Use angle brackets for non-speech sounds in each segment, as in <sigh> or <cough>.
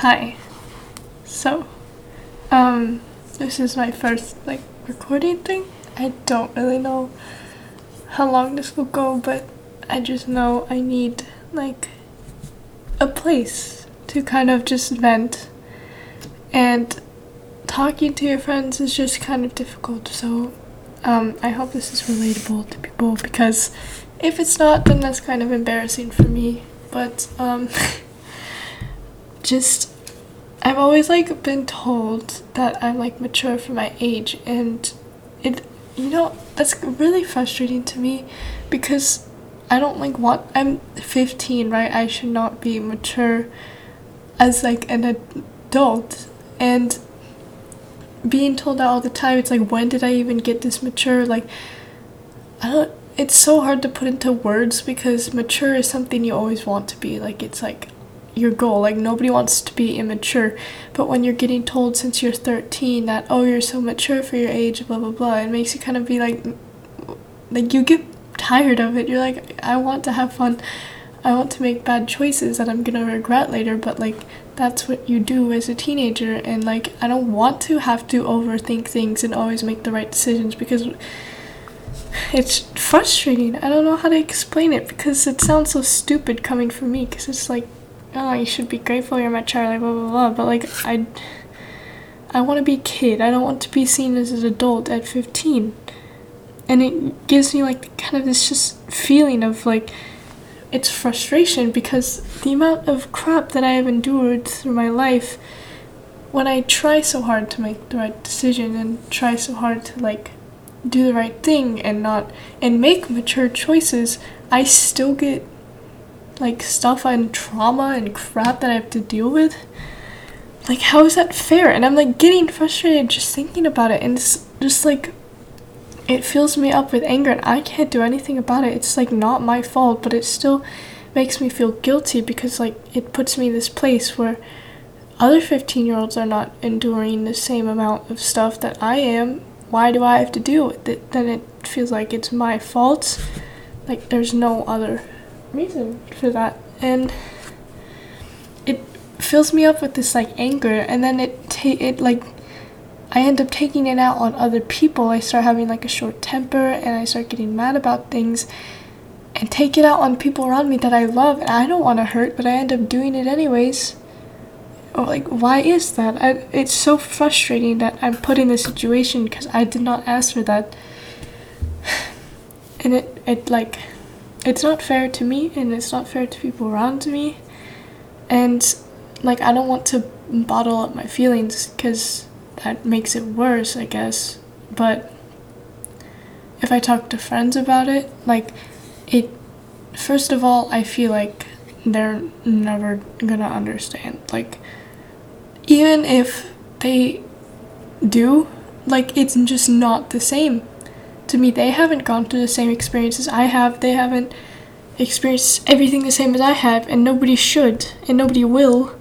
Hi. So, um, this is my first like recording thing. I don't really know how long this will go, but I just know I need like a place to kind of just vent. And talking to your friends is just kind of difficult. So, um, I hope this is relatable to people because if it's not, then that's kind of embarrassing for me. But, um, <laughs> just I've always like been told that I'm like mature for my age and it you know that's really frustrating to me because I don't like want I'm 15 right? I should not be mature as like an adult and being told that all the time it's like when did I even get this mature? Like I don't it's so hard to put into words because mature is something you always want to be. Like it's like your goal. Like nobody wants to be immature, but when you're getting told since you're 13 that oh you're so mature for your age, blah blah blah, it makes you kind of be like like you get tired of it. You're like I want to have fun. I want to make bad choices that I'm gonna regret later, but like that's what you do as a teenager, and like I don't want to have to overthink things and always make the right decisions because it's frustrating. I don't know how to explain it because it sounds so stupid coming from me because it's like oh, you should be grateful you're my child, blah, blah, blah. But, like, I, I want to be a kid. I don't want to be seen as an adult at 15. And it gives me, like, kind of this just feeling of, like, it's frustration because the amount of crap that I have endured through my life when I try so hard to make the right decision and try so hard to, like, do the right thing and not and make mature choices, I still get like stuff and trauma and crap that I have to deal with. Like, how is that fair? And I'm like getting frustrated just thinking about it, and it's just like it fills me up with anger, and I can't do anything about it. It's like not my fault, but it still makes me feel guilty because like it puts me in this place where other 15 year olds are not enduring the same amount of stuff that I am. Why do I have to deal with it? Then it feels like it's my fault. Like there's no other reason for that and it fills me up with this like anger and then it ta- it like I end up taking it out on other people. I start having like a short temper and I start getting mad about things and take it out on people around me that I love and I don't want to hurt, but I end up doing it anyways. Oh, like why is that? I, it's so frustrating that I'm put in this situation because I did not ask for that. <sighs> And it it like it's not fair to me and it's not fair to people around me. And like i don't want to bottle up my feelings because that makes it worse i guess. But if i talk to friends about it like it first of all i feel like they're never gonna understand. Like even if they do like it's just not the same to me they haven't gone through the same experiences I have. They haven't experienced everything the same as I have, and nobody should, and nobody will.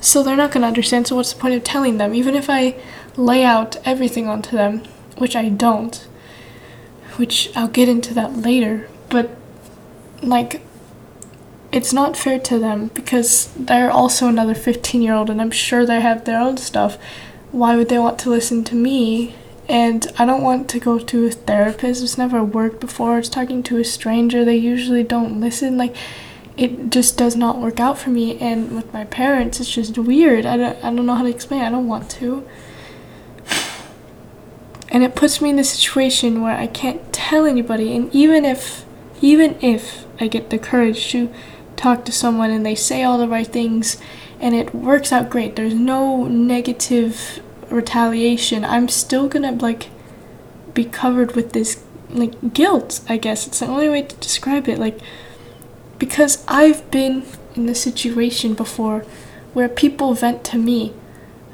So they're not gonna understand. So what's the point of telling them? Even if I lay out everything onto them, which I don't, which I'll get into that later, but like it's not fair to them because they're also another 15 year old and I'm sure they have their own stuff. Why would they want to listen to me and I don't want to go to a therapist. It's never worked before. It's talking to a stranger. They usually don't listen. Like, it just does not work out for me. And with my parents, it's just weird. I don't, I don't know how to explain. I don't want to. And it puts me in a situation where I can't tell anybody. And even if, even if I get the courage to talk to someone and they say all the right things and it works out great, there's no negative retaliation, I'm still gonna like be covered with this like guilt, I guess. It's the only way to describe it. Like because I've been in this situation before where people vent to me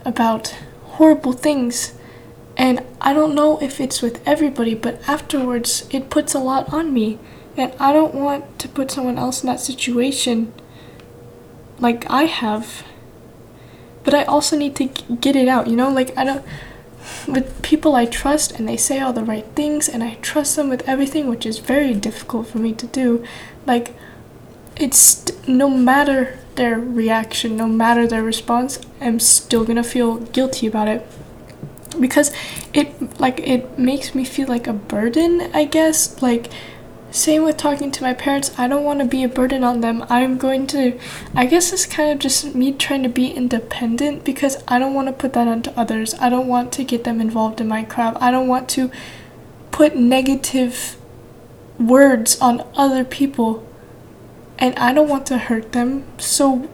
about horrible things and I don't know if it's with everybody, but afterwards it puts a lot on me. And I don't want to put someone else in that situation like I have but I also need to get it out, you know? Like, I don't. With people I trust and they say all the right things and I trust them with everything, which is very difficult for me to do, like, it's no matter their reaction, no matter their response, I'm still gonna feel guilty about it. Because it like it makes me feel like a burden, I guess. Like same with talking to my parents. I don't want to be a burden on them. I'm going to I guess it's kind of just me trying to be independent because I don't want to put that onto others. I don't want to get them involved in my crap. I don't want to put negative words on other people and I don't want to hurt them. So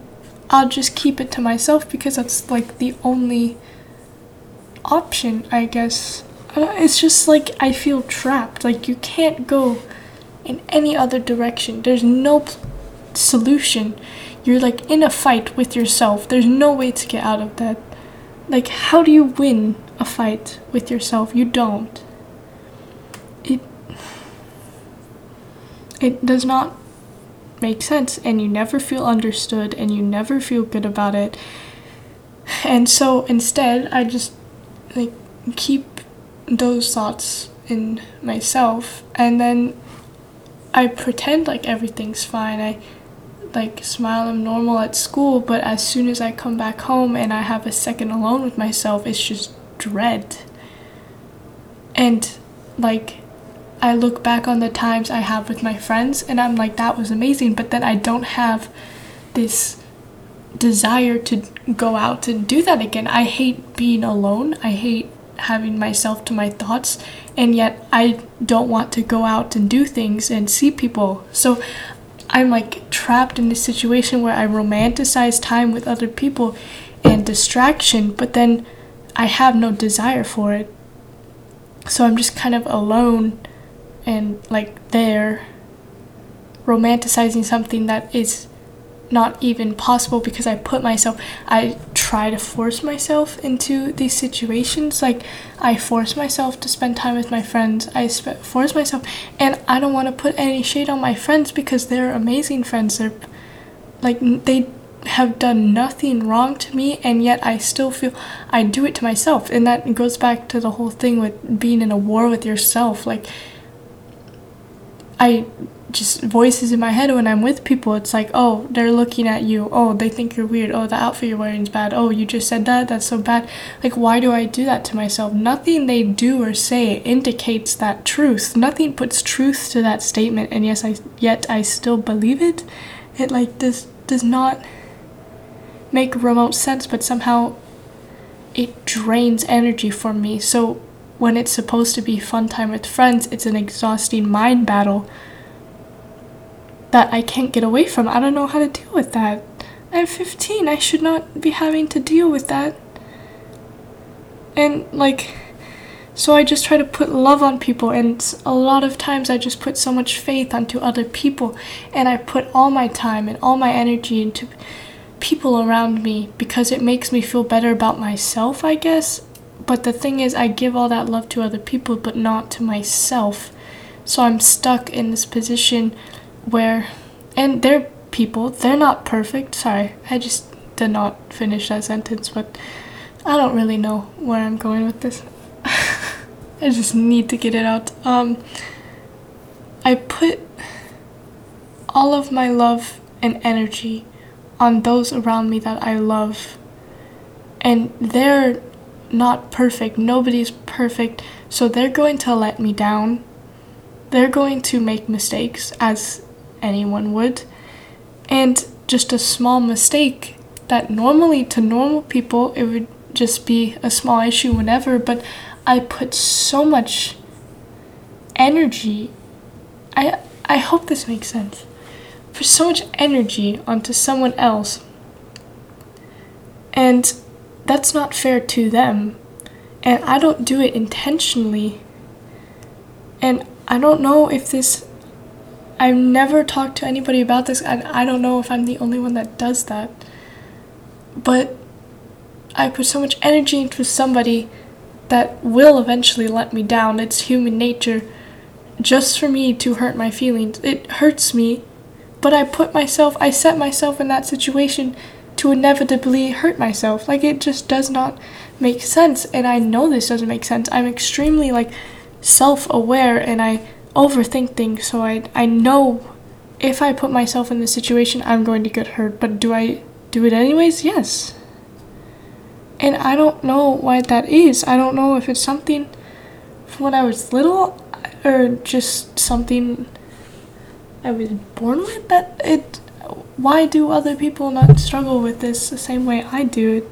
I'll just keep it to myself because that's like the only option, I guess. Uh, it's just like I feel trapped. Like you can't go in any other direction. There's no solution. You're like in a fight with yourself. There's no way to get out of that. Like, how do you win a fight with yourself? You don't. It it does not make sense and you never feel understood and you never feel good about it. And so instead, I just like keep those thoughts in myself and then I pretend like everything's fine. I like smile I'm normal at school, but as soon as I come back home and I have a second alone with myself, it's just dread. And like I look back on the times I have with my friends and I'm like that was amazing, but then I don't have this desire to go out and do that again. I hate being alone. I hate having myself to my thoughts and yet I don't want to go out and do things and see people. So I'm like trapped in this situation where I romanticize time with other people and distraction, but then I have no desire for it. So I'm just kind of alone and like there romanticizing something that is not even possible because I put myself, I try to force myself into these situations. Like, I force myself to spend time with my friends. I sp- force myself, and I don't want to put any shade on my friends because they're amazing friends. They're like, they have done nothing wrong to me, and yet I still feel I do it to myself. And that goes back to the whole thing with being in a war with yourself. Like, I just voices in my head when I'm with people. It's like, oh, they're looking at you. Oh, they think you're weird. Oh, the outfit you're wearing is bad. Oh, you just said that. That's so bad. Like, why do I do that to myself? Nothing they do or say indicates that truth. Nothing puts truth to that statement. And yes, I yet I still believe it. It like this does not make remote sense, but somehow it drains energy from me. So when it's supposed to be fun time with friends, it's an exhausting mind battle that I can't get away from. I don't know how to deal with that. I'm 15. I should not be having to deal with that. And, like, so I just try to put love on people, and a lot of times I just put so much faith onto other people, and I put all my time and all my energy into people around me because it makes me feel better about myself, I guess. But the thing is, I give all that love to other people, but not to myself. So I'm stuck in this position where and they're people they're not perfect. Sorry i just did not finish that sentence but i don't really know where i'm going with this. <laughs> I just need to get it out. Um i put all of my love and energy on those around me that i love and they're not perfect nobody's perfect so they're going to let me down they're going to make mistakes as anyone would. And just a small mistake that normally to normal people it would just be a small issue whenever, but I put so much energy. I I hope this makes sense. For so much energy onto someone else. That's not fair to them. And I don't do it intentionally. And I don't know if this I've never talked to anybody about this, and I don't know if I'm the only one that does that. But I put so much energy into somebody that will eventually let me down. It's human nature just for me to hurt my feelings. It hurts me, but I put myself, I set myself in that situation to inevitably hurt myself. Like, it just does not make sense, and I know this doesn't make sense. I'm extremely, like, self aware, and I overthink things, so I I know if I put myself in this situation, I'm going to get hurt. But do I do it anyways? Yes. And I don't know why that is. I don't know if it's something from when I was little or just something I was born with that it why do other people not struggle with this the same way I do?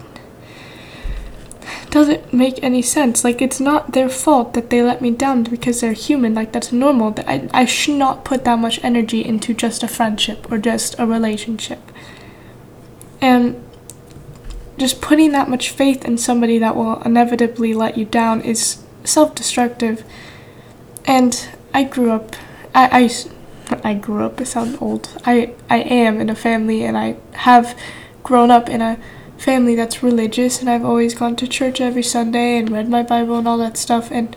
It doesn't make any sense. Like it's not their fault that they let me down because they're human. Like that's normal. I I should not put that much energy into just a friendship or just a relationship. And just putting that much faith in somebody that will inevitably let you down is self-destructive. And I grew up I, I I grew up, I sound old. I, I am in a family and I have grown up in a family that's religious and I've always gone to church every Sunday and read my Bible and all that stuff and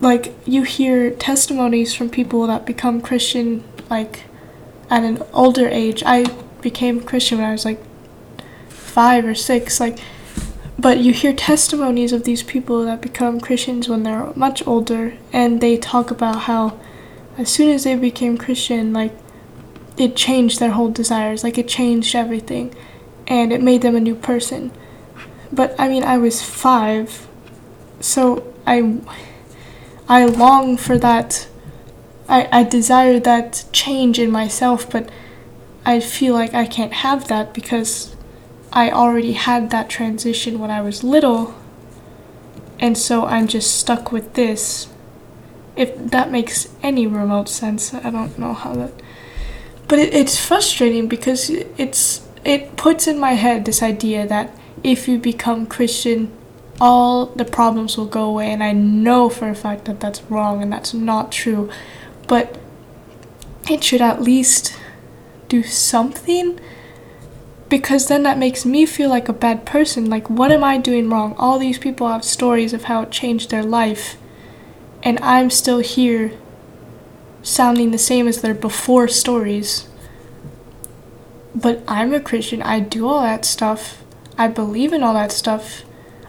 like you hear testimonies from people that become Christian like at an older age. I became Christian when I was like 5 or 6 like but you hear testimonies of these people that become Christians when they're much older and they talk about how as soon as they became Christian, like it changed their whole desires, like it changed everything, and it made them a new person. But I mean, I was five, so I, I long for that. I I desire that change in myself, but I feel like I can't have that because I already had that transition when I was little, and so I'm just stuck with this if that makes any remote sense. I don't know how that. But it, it's frustrating because it's it puts in my head this idea that if you become Christian, all the problems will go away, and I know for a fact that that's wrong and that's not true. But it should at least do something because then that makes me feel like a bad person. Like, what am I doing wrong? All these people have stories of how it changed their life and I'm still here sounding the same as their before stories. But I'm a Christian. I do all that stuff. I believe in all that stuff.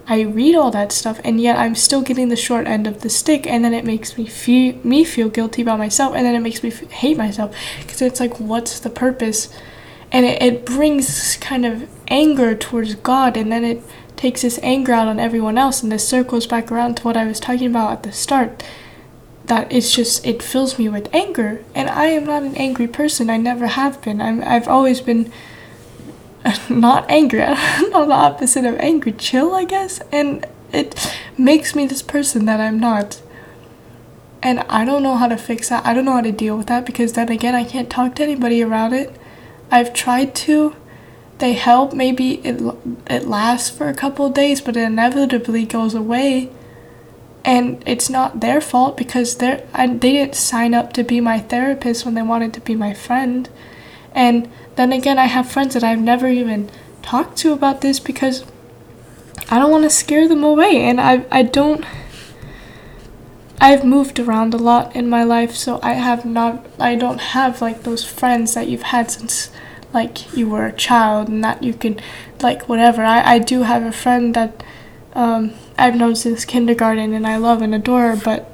I read all that stuff and yet I'm still getting the short end of the stick and then it makes me feel me feel guilty about myself and then it makes me f- hate myself because it's like what's the purpose and it, it brings kind of anger towards God and then it takes this anger out on everyone else and this circles back around to what I was talking about at the start that it's just it fills me with anger. And I am not an angry person. I never have been. I'm, I've always been <laughs> not angry. <laughs> I'm not the opposite of angry. Chill I guess? And it makes me this person that I'm not. And I don't know how to fix that. I don't know how to deal with that because then again I can't talk to anybody around it. I've tried to they help. Maybe it it lasts for a couple of days, but it inevitably goes away. And it's not their fault because they they didn't sign up to be my therapist when they wanted to be my friend. And then again, I have friends that I've never even talked to about this because I don't want to scare them away, and I I don't. I've moved around a lot in my life, so I have not. I don't have like those friends that you've had since like you were a child and that you can like whatever. I, I do have a friend that um, I've known since kindergarten and I love and adore, but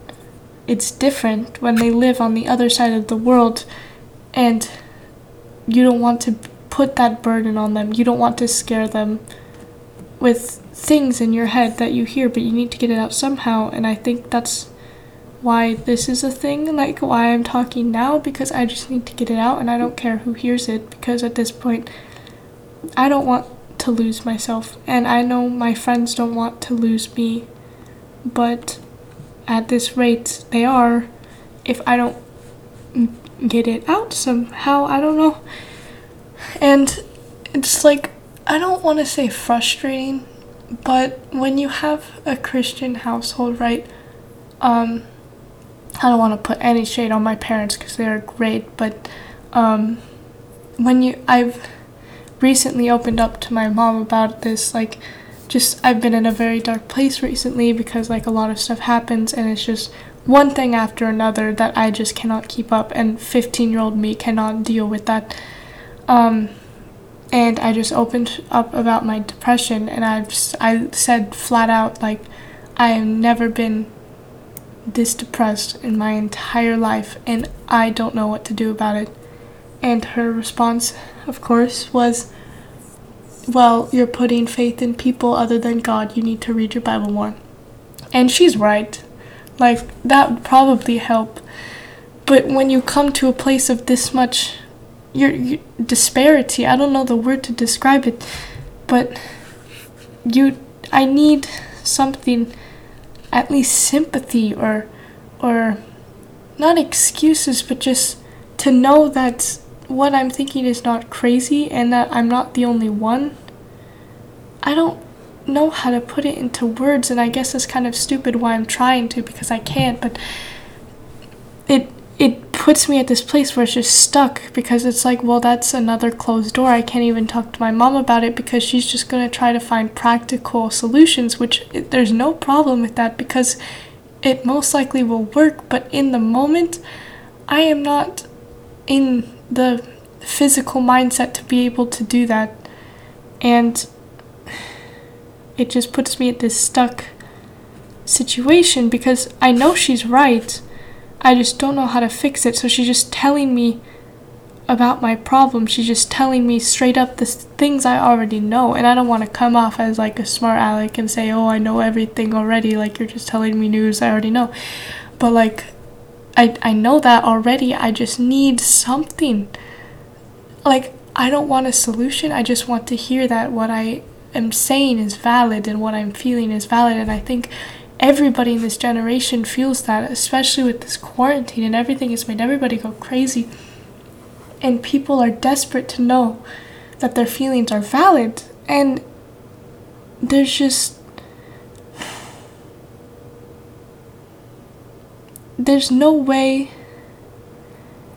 it's different when they live on the other side of the world and you don't want to put that burden on them. You don't want to scare them with things in your head that you hear, but you need to get it out somehow. And I think that's why this is a thing, like why I'm talking now, because I just need to get it out and I don't care who hears it, because at this point, I don't want to lose myself, and I know my friends don't want to lose me, but at this rate, they are if I don't get it out somehow, I don't know. And it's like, I don't want to say frustrating, but when you have a Christian household, right? Um, I don't want to put any shade on my parents because they're great, but um, when you, I've recently opened up to my mom about this, like, just I've been in a very dark place recently because like a lot of stuff happens and it's just one thing after another that I just cannot keep up and 15 year old me cannot deal with that. Um, and I just opened up about my depression and I've I said flat out like I have never been this depressed in my entire life and I don't know what to do about it. And her response, of course, was, Well, you're putting faith in people other than God. You need to read your Bible more. And she's right. Like, that would probably help. But when you come to a place of this much your, your disparity, I don't know the word to describe it, but you I need something at least sympathy or or not excuses but just to know that what I'm thinking is not crazy and that I'm not the only one. I don't know how to put it into words and I guess it's kind of stupid why I'm trying to because I can't but it it puts me at this place where it's just stuck because it's like, well, that's another closed door. I can't even talk to my mom about it because she's just going to try to find practical solutions, which it, there's no problem with that because it most likely will work. But in the moment, I am not in the physical mindset to be able to do that. And it just puts me at this stuck situation because I know she's right I just don't know how to fix it. So she's just telling me about my problem. She's just telling me straight up the things I already know. And I don't want to come off as like a smart aleck and say, oh, I know everything already. Like you're just telling me news I already know. But like, I, I know that already. I just need something. Like, I don't want a solution. I just want to hear that what I am saying is valid and what I'm feeling is valid. And I think everybody in this generation feels that, especially with this quarantine and everything has made everybody go crazy. And people are desperate to know that their feelings are valid. And there's just. There's no way.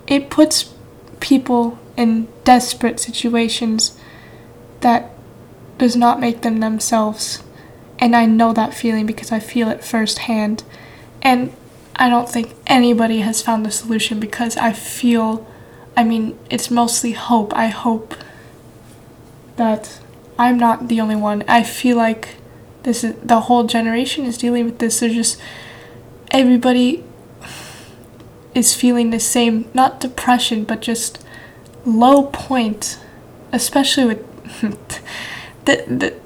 It puts people in desperate situations that does not make them themselves and I know that feeling because I feel it firsthand. And I don't think anybody has found the solution because I feel, I mean, it's mostly hope. I hope that I'm not the only one. I feel like this is the whole generation is dealing with this. They're just everybody is feeling the same, not depression, but just low point, especially with <laughs> the the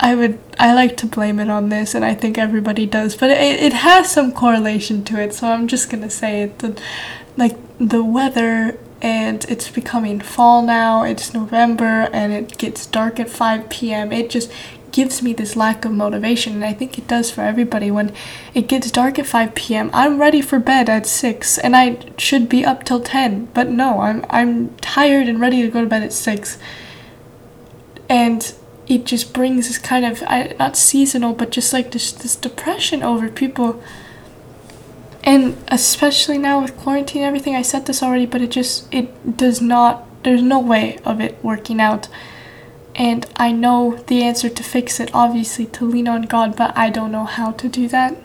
I would I like to blame it on this, and I think everybody does, but it, it has some correlation to it. So I'm just gonna say it. The, like the weather, and it's becoming fall now. It's November, and it gets dark at 5 p.m. It just gives me this lack of motivation, and I think it does for everybody. When it gets dark at 5 p.m., I'm ready for bed at 6, and I should be up till 10. But no, I'm I'm tired and ready to go to bed at 6. And it just brings this kind of I, not seasonal but just like this this depression over people. And especially now with quarantine and everything i said this already but it just it does not there's no way of it working out. And i know the answer to fix it obviously to lean on god but i don't know how to do that.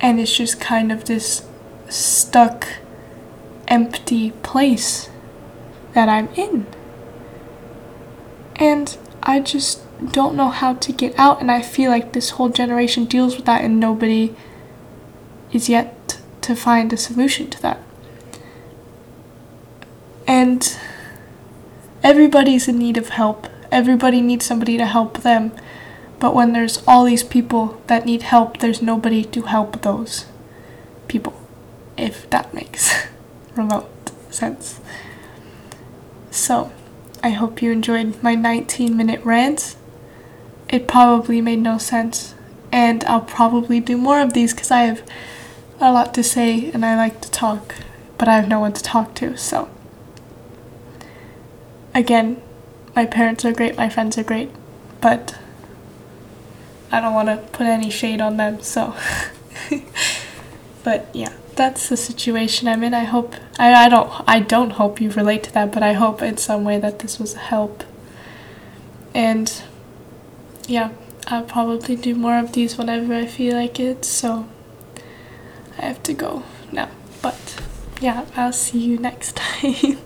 And it's just kind of this stuck empty place that i'm in. And I just don't know how to get out, and I feel like this whole generation deals with that, and nobody is yet to find a solution to that. And everybody's in need of help. Everybody needs somebody to help them. But when there's all these people that need help, there's nobody to help those people, if that makes <laughs> remote sense. So, I hope you enjoyed my 19 minute rant. It probably made no sense, and I'll probably do more of these because I have a lot to say and I like to talk, but I have no one to talk to, so. Again, my parents are great, my friends are great, but I don't want to put any shade on them, so. <laughs> but yeah that's the situation I'm in. I hope I, I don't I don't hope you relate to that, but I hope in some way that this was a help. And yeah, I'll probably do more of these whenever I feel like it, so I have to go now. But yeah, I'll see you next <laughs> time.